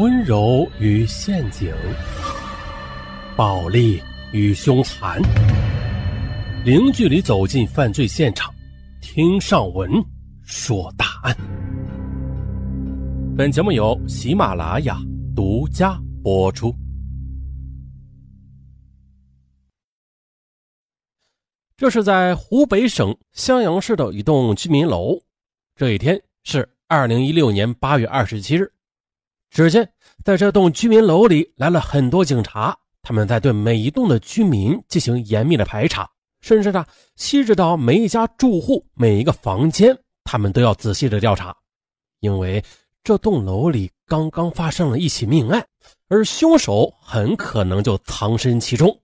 温柔与陷阱，暴力与凶残，零距离走进犯罪现场，听上文说大案。本节目由喜马拉雅独家播出。这是在湖北省襄阳市的一栋居民楼，这一天是二零一六年八月二十七日。只见在这栋居民楼里来了很多警察，他们在对每一栋的居民进行严密的排查，甚至呢细致到每一家住户、每一个房间，他们都要仔细的调查，因为这栋楼里刚刚发生了一起命案，而凶手很可能就藏身其中。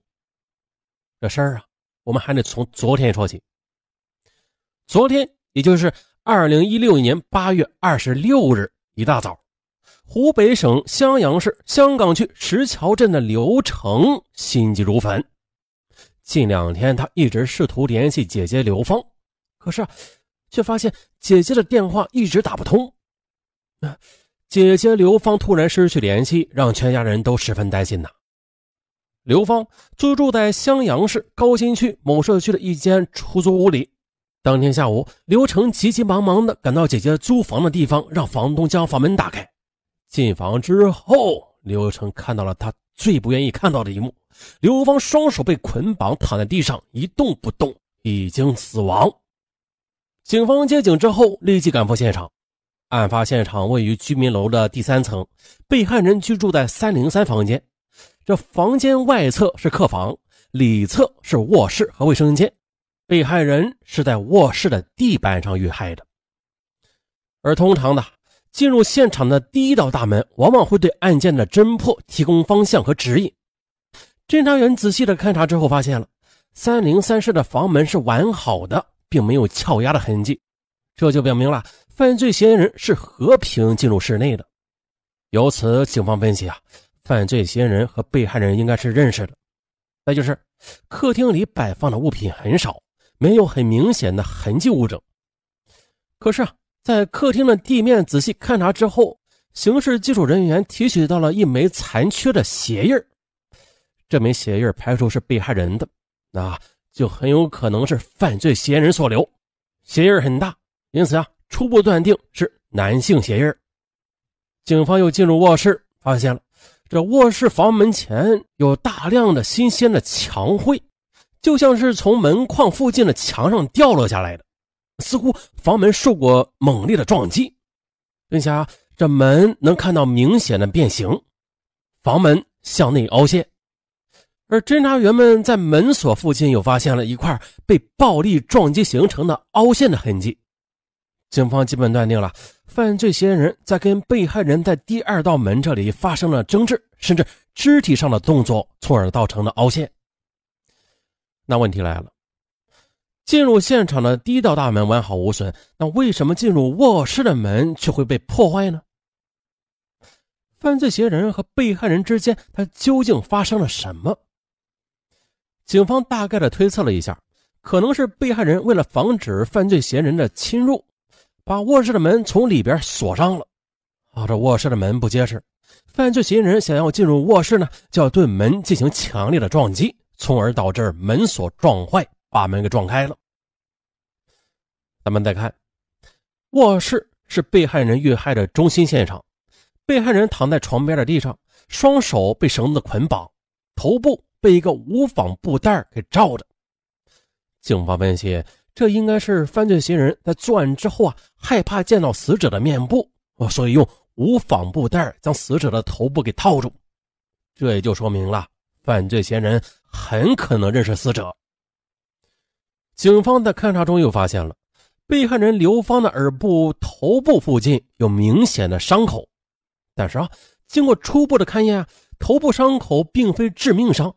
这事儿啊，我们还得从昨天说起。昨天，也就是二零一六年八月二十六日一大早。湖北省襄阳市香港区石桥镇的刘成心急如焚。近两天，他一直试图联系姐姐刘芳，可是却发现姐姐的电话一直打不通。姐姐刘芳突然失去联系，让全家人都十分担心呐。刘芳租住在襄阳市高新区某社区的一间出租屋里。当天下午，刘成急急忙忙地赶到姐姐租房的地方，让房东将房门打开。进房之后，刘成看到了他最不愿意看到的一幕：刘芳双手被捆绑躺在地上一动不动，已经死亡。警方接警之后，立即赶赴现场。案发现场位于居民楼的第三层，被害人居住在三零三房间。这房间外侧是客房，里侧是卧室和卫生间。被害人是在卧室的地板上遇害的，而通常的。进入现场的第一道大门，往往会对案件的侦破提供方向和指引。侦查员仔细的勘查之后，发现了三零三室的房门是完好的，并没有撬压的痕迹，这就表明了犯罪嫌疑人是和平进入室内的。由此，警方分析啊，犯罪嫌疑人和被害人应该是认识的。再就是客厅里摆放的物品很少，没有很明显的痕迹物证。可是啊。在客厅的地面仔细勘察之后，刑事技术人员提取到了一枚残缺的鞋印这枚鞋印排除是被害人的，那就很有可能是犯罪嫌疑人所留。鞋印很大，因此啊，初步断定是男性鞋印警方又进入卧室，发现了这卧室房门前有大量的新鲜的墙灰，就像是从门框附近的墙上掉落下来的。似乎房门受过猛烈的撞击，并且啊，这门能看到明显的变形，房门向内凹陷。而侦查员们在门锁附近又发现了一块被暴力撞击形成的凹陷的痕迹。警方基本断定了犯罪嫌疑人在跟被害人在第二道门这里发生了争执，甚至肢体上的动作，从而造成的凹陷。那问题来了。进入现场的第一道大门完好无损，那为什么进入卧室的门却会被破坏呢？犯罪嫌疑人和被害人之间，他究竟发生了什么？警方大概的推测了一下，可能是被害人为了防止犯罪嫌疑人的侵入，把卧室的门从里边锁上了。啊，这卧室的门不结实，犯罪嫌疑人想要进入卧室呢，就要对门进行强烈的撞击，从而导致门锁撞坏。把门给撞开了。咱们再看，卧室是被害人遇害的中心现场。被害人躺在床边的地上，双手被绳子捆绑，头部被一个无纺布袋给罩着。警方分析，这应该是犯罪嫌疑人在作案之后啊，害怕见到死者的面部，所以用无纺布袋将死者的头部给套住。这也就说明了，犯罪嫌疑人很可能认识死者。警方在勘查中又发现了被害人刘芳的耳部、头部附近有明显的伤口，但是啊，经过初步的勘验，头部伤口并非致命伤，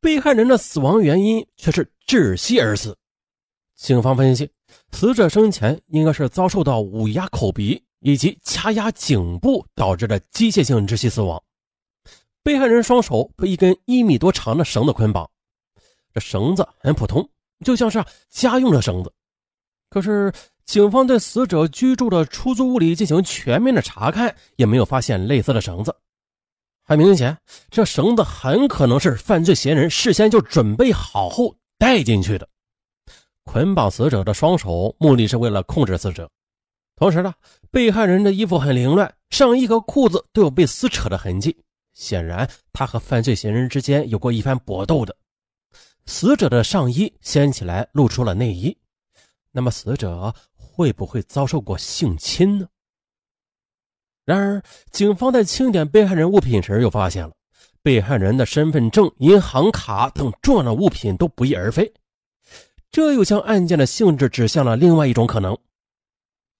被害人的死亡原因却是窒息而死。警方分析，死者生前应该是遭受到捂压口鼻以及掐压颈部导致的机械性窒息死亡。被害人双手被一根一米多长的绳子捆绑，这绳子很普通。就像是家用的绳子，可是警方对死者居住的出租屋里进行全面的查看，也没有发现类似的绳子。很明显，这绳子很可能是犯罪嫌疑人事先就准备好后带进去的。捆绑死者的双手，目的是为了控制死者。同时呢，被害人的衣服很凌乱，上衣和裤子都有被撕扯的痕迹，显然他和犯罪嫌疑人之间有过一番搏斗的。死者的上衣掀起来，露出了内衣。那么，死者会不会遭受过性侵呢？然而，警方在清点被害人物品时，又发现了被害人的身份证、银行卡等重要的物品都不翼而飞。这又将案件的性质指向了另外一种可能。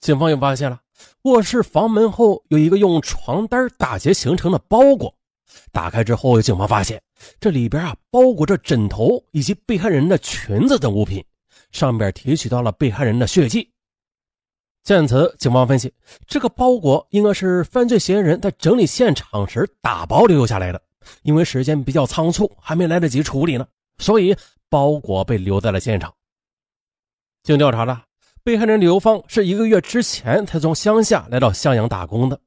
警方又发现了卧室房门后有一个用床单打结形成的包裹。打开之后，警方发现这里边啊包裹着枕头以及被害人的裙子等物品，上边提取到了被害人的血迹。见此，警方分析，这个包裹应该是犯罪嫌疑人在整理现场时打包留下来的。因为时间比较仓促，还没来得及处理呢，所以包裹被留在了现场。经调查了，被害人刘芳是一个月之前才从乡下来到襄阳打工的。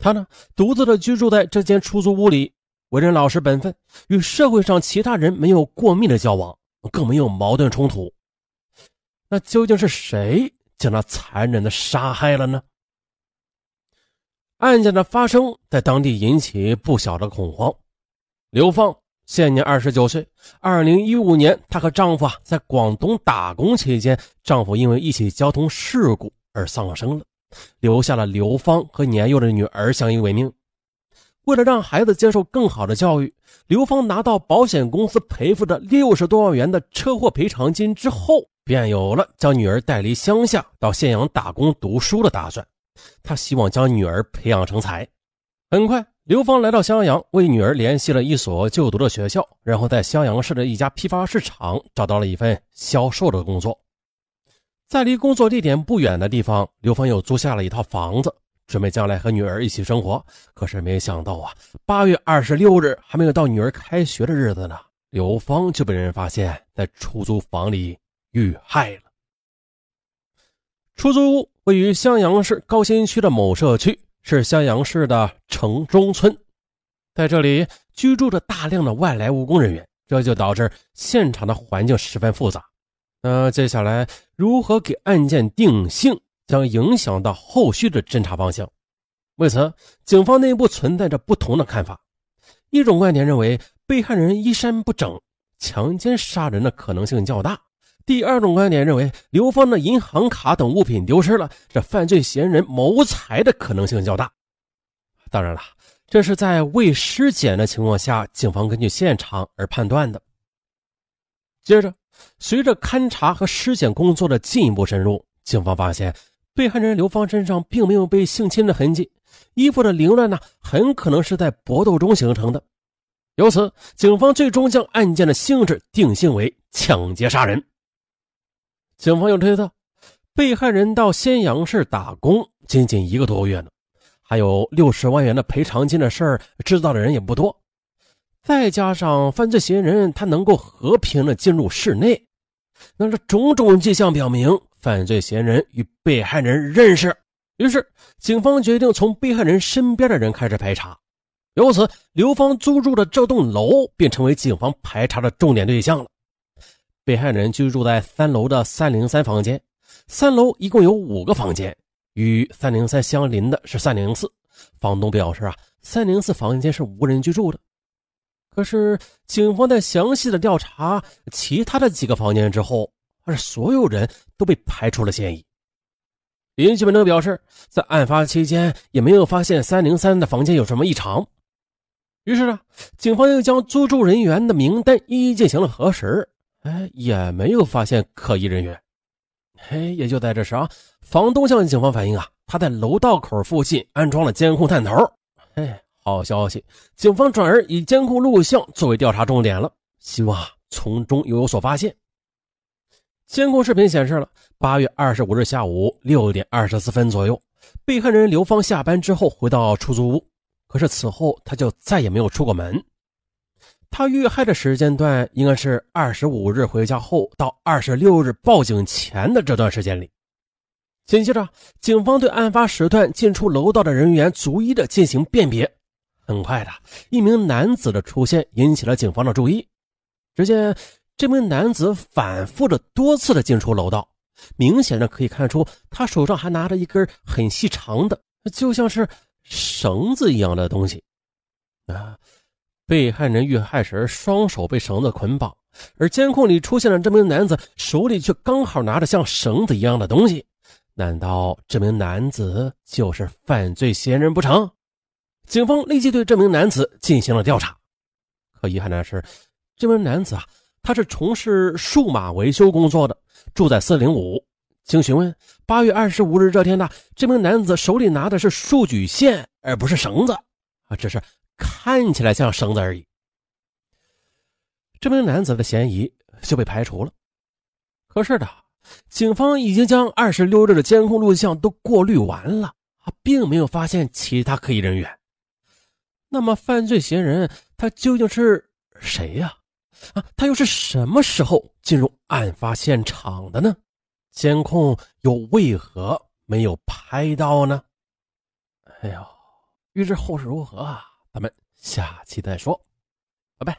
他呢，独自的居住在这间出租屋里，为人老实本分，与社会上其他人没有过密的交往，更没有矛盾冲突。那究竟是谁将他残忍的杀害了呢？案件的发生在当地引起不小的恐慌。刘芳现年二十九岁，二零一五年，她和丈夫啊在广东打工期间，丈夫因为一起交通事故而丧生了。留下了刘芳和年幼的女儿相依为命。为了让孩子接受更好的教育，刘芳拿到保险公司赔付的六十多万元的车祸赔偿金之后，便有了将女儿带离乡下到县阳打工读书的打算。他希望将女儿培养成才。很快，刘芳来到襄阳，为女儿联系了一所就读的学校，然后在襄阳市的一家批发市场找到了一份销售的工作。在离工作地点不远的地方，刘芳又租下了一套房子，准备将来和女儿一起生活。可是没想到啊，八月二十六日还没有到女儿开学的日子呢，刘芳就被人发现，在出租房里遇害了。出租屋位于襄阳市高新区的某社区，是襄阳市的城中村，在这里居住着大量的外来务工人员，这就导致现场的环境十分复杂。那接下来如何给案件定性，将影响到后续的侦查方向。为此，警方内部存在着不同的看法。一种观点认为，被害人衣衫不整，强奸杀人的可能性较大；第二种观点认为，刘芳的银行卡等物品丢失了，这犯罪嫌疑人谋财的可能性较大。当然了，这是在未尸检的情况下，警方根据现场而判断的。接着。随着勘查和尸检工作的进一步深入，警方发现被害人刘芳身上并没有被性侵的痕迹，衣服的凌乱呢，很可能是在搏斗中形成的。由此，警方最终将案件的性质定性为抢劫杀人。警方又推测，被害人到咸阳市打工仅仅一个多月呢，还有六十万元的赔偿金的事儿，知道的人也不多。再加上犯罪嫌疑人他能够和平的进入室内，那这种种迹象表明犯罪嫌疑人与被害人认识。于是，警方决定从被害人身边的人开始排查。由此，刘芳租住的这栋楼便成为警方排查的重点对象了。被害人居住在三楼的三零三房间，三楼一共有五个房间，与三零三相邻的是三零四。房东表示啊，三零四房间是无人居住的。可是，警方在详细的调查其他的几个房间之后，而所有人都被排除了嫌疑。邻居们都表示，在案发期间也没有发现三零三的房间有什么异常。于是呢，警方又将租住人员的名单一一进行了核实，哎，也没有发现可疑人员。嘿，也就在这时啊，房东向警方反映啊，他在楼道口附近安装了监控探头。嘿。好消息，警方转而以监控录像作为调查重点了，希望从中又有所发现。监控视频显示了八月二十五日下午六点二十四分左右，被害人刘芳下班之后回到出租屋，可是此后他就再也没有出过门。他遇害的时间段应该是二十五日回家后到二十六日报警前的这段时间里。紧接着，警方对案发时段进出楼道的人员逐一的进行辨别。很快的，一名男子的出现引起了警方的注意。只见这名男子反复的多次的进出楼道，明显的可以看出他手上还拿着一根很细长的，就像是绳子一样的东西。啊，被害人遇害时双手被绳子捆绑，而监控里出现的这名男子手里却刚好拿着像绳子一样的东西。难道这名男子就是犯罪嫌疑人不成？警方立即对这名男子进行了调查。可遗憾的是，这名男子啊，他是从事数码维修工作的，住在四零五。经询问，八月二十五日这天呢，这名男子手里拿的是数据线，而不是绳子啊，只是看起来像绳子而已。这名男子的嫌疑就被排除了。可是的。警方已经将二十六日的监控录像都过滤完了，啊，并没有发现其他可疑人员。那么，犯罪嫌疑人他究竟是谁呀？啊，他又是什么时候进入案发现场的呢？监控又为何没有拍到呢？哎呦，欲知后事如何啊？咱们下期再说。拜拜